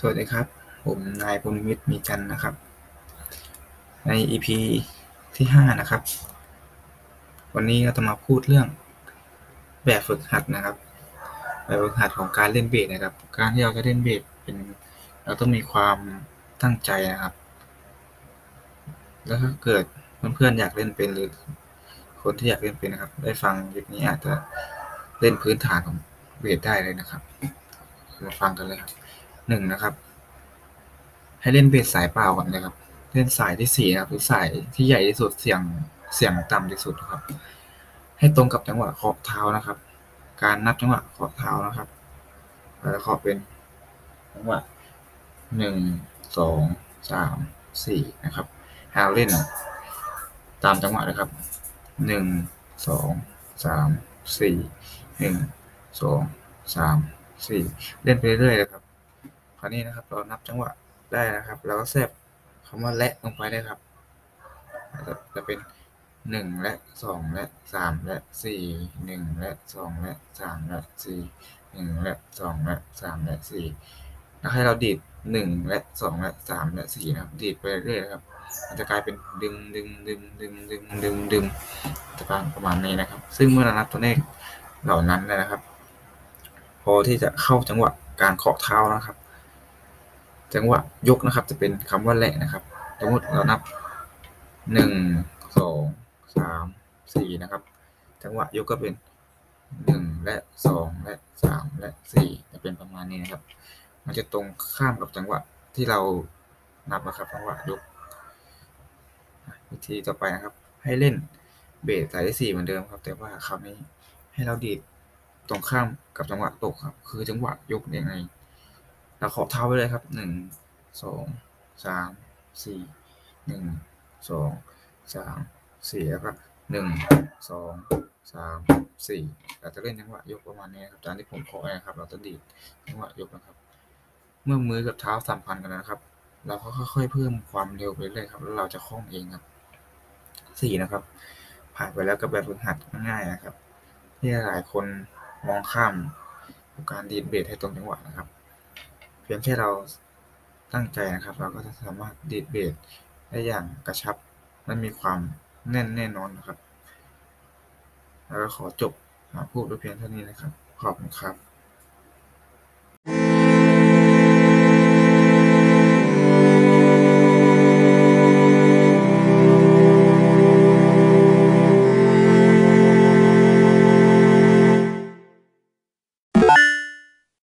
สวัสดีครับ ผมนายภูมิมิตรมีจันนะครับ ใน EP ที่ห้านะครับ วันนี้เราจะมาพูดเรื่องแบบฝึกหัดนะครับ แบบฝึกหัดของการเล่นเบสนะครับ การที่เราจะเล่นเบสเป็นเราต้องมีความตั้งใจนะครับ แล้วถ้าเกิดเพื่อนๆอยากเล่นเป็นหรือคนที่อยากเล่นเป็นนะครับ ได้ฟังคลิปนี้อาจจะเล่นพื้นฐานของเบสได้เลยนะครับ มาฟังกันเลยครับ หนึ่งนะครับ ให้เล่นเบสสายเปล่าก่อนนะครับ เล่นสายที่สี่นะครับหรือสายที่ใหญ่ที่สุดเสียงเสียงต่ำที่สุดนะครับ ให้ตรงกับจังหวะเคาะเท้านะครับ การนับจังหวะเคาะเท้านะครับเราจะเคาะเป็นจังหวะหนึ่งสองสามสี่นะครับหาเล่นตามจังหวะนะครับหนึ่งสองสามสี่หนึ่งสองสามสี่เล่นไปเรื่อยๆเลยครับ คราวนี้นะครับ เรานับจังหวะได้นะครับ เราก็แทรกคำว่าและลงไปได้ครับจะจะเป็นหนึ่งและสองและสามและสี่หนึ่งและสองและสามและสี่หนึ่งและสองและสามและสี่แล้วให้เราดีดหนึ่งและสองและสามและสี่นะครับ ดีดไปเรื่อยๆครับ มันจะกลายเป็นดึงดึงดึงดึงดึงดึงดึงจะประมาณนี้นะครับ ซึ่งเมื่อเรานับตัวเลขเหล่านั้นนะครับ พอที่จะเข้าจังหวะการเคาะเท้านะครับ จังหวะยกนะครับ จะเป็นคำว่าแหละนะครับสมมติเรานับหนึ่งสองสามสี่นะครับ จังหวะยกก็เป็นหนึ่งและสองและสามและสี่จะเป็นประมาณนี้นะครับ มันจะตรงข้ามกับจังหวะที่เรานับนะครับจังหวะยก วิธีต่อไปนะครับ ให้เล่นเบสสายที่สี่เหมือนเดิมครับ แต่ว่าคราวนี้ให้เราดีดตรงข้ามกับจังหวะตกครับ คือจังหวะยกยังไง เราขอเท้าไปเลยครับหนึ่งสองสามสี่หนึ่งสองสามสี่แล้วก็หนึ่งสองสามสี่เราจะเล่นจังหวะยกประมาณนี้ครับตามที่ผมขอนะครับ เราจะดีดจังหวะยกนะครับ เมื่อมือกับเท้าสัมพันธ์กันนะครับ เราก็ค่อยๆเพิ่มความเร็วไปเรื่อยครับ แล้วเราจะคล่องเองครับสี่นะครับ ผ่านไปแล้วกับแบบฝึกหัดง่ายๆนะครับที่หลายคนมองข้ามการดีดเบสให้ตรงจังหวะนะครับ พียงแค่เราตั้งใจนะครับ เราก็จะสามารถดีดเบสได้อย่างกระชับและมีความแน่นแน่นอนนะครับ แล้วก็ขอจบพูดด้วยเพียงเท่านี้นะครับ ขอบคุณครับ